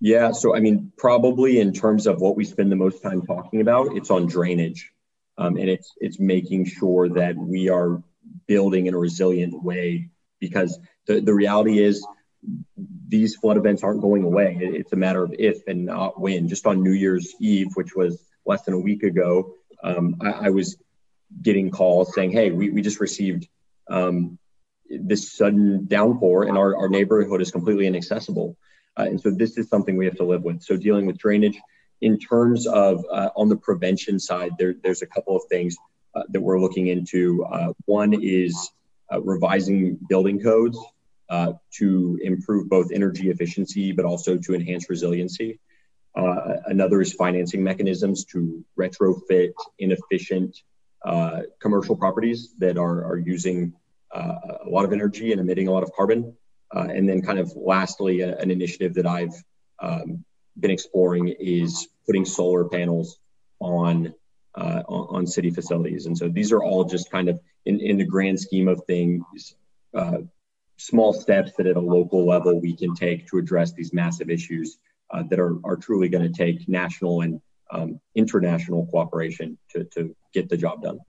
Yeah, so I mean, probably in terms of what we spend the most time talking about, it's on drainage, um, and it's it's making sure that we are building in a resilient way because the, the reality is these flood events aren't going away. It's a matter of if and not when. Just on New Year's Eve, which was less than a week ago, um, I, I, was getting calls saying, "Hey, we, we just received um, this sudden downpour, and our, our neighborhood is completely inaccessible." Uh, and so this is something we have to live with. So dealing with drainage. In terms of uh, on the prevention side, there, there's a couple of things uh, that we're looking into. Uh, one is uh, revising building codes uh, to improve both energy efficiency, but also to enhance resiliency. Another is financing mechanisms to retrofit inefficient commercial properties that are, are using a lot of energy and emitting a lot of carbon. Uh, and then, kind of lastly, a, an initiative that I've um, been exploring is putting solar panels on, uh, on, on city facilities. And so these are all just kind of in, in the grand scheme of things uh, small steps that at a local level we can take to address these massive issues uh, that are, are truly going to take national and um, international cooperation to, to get the job done.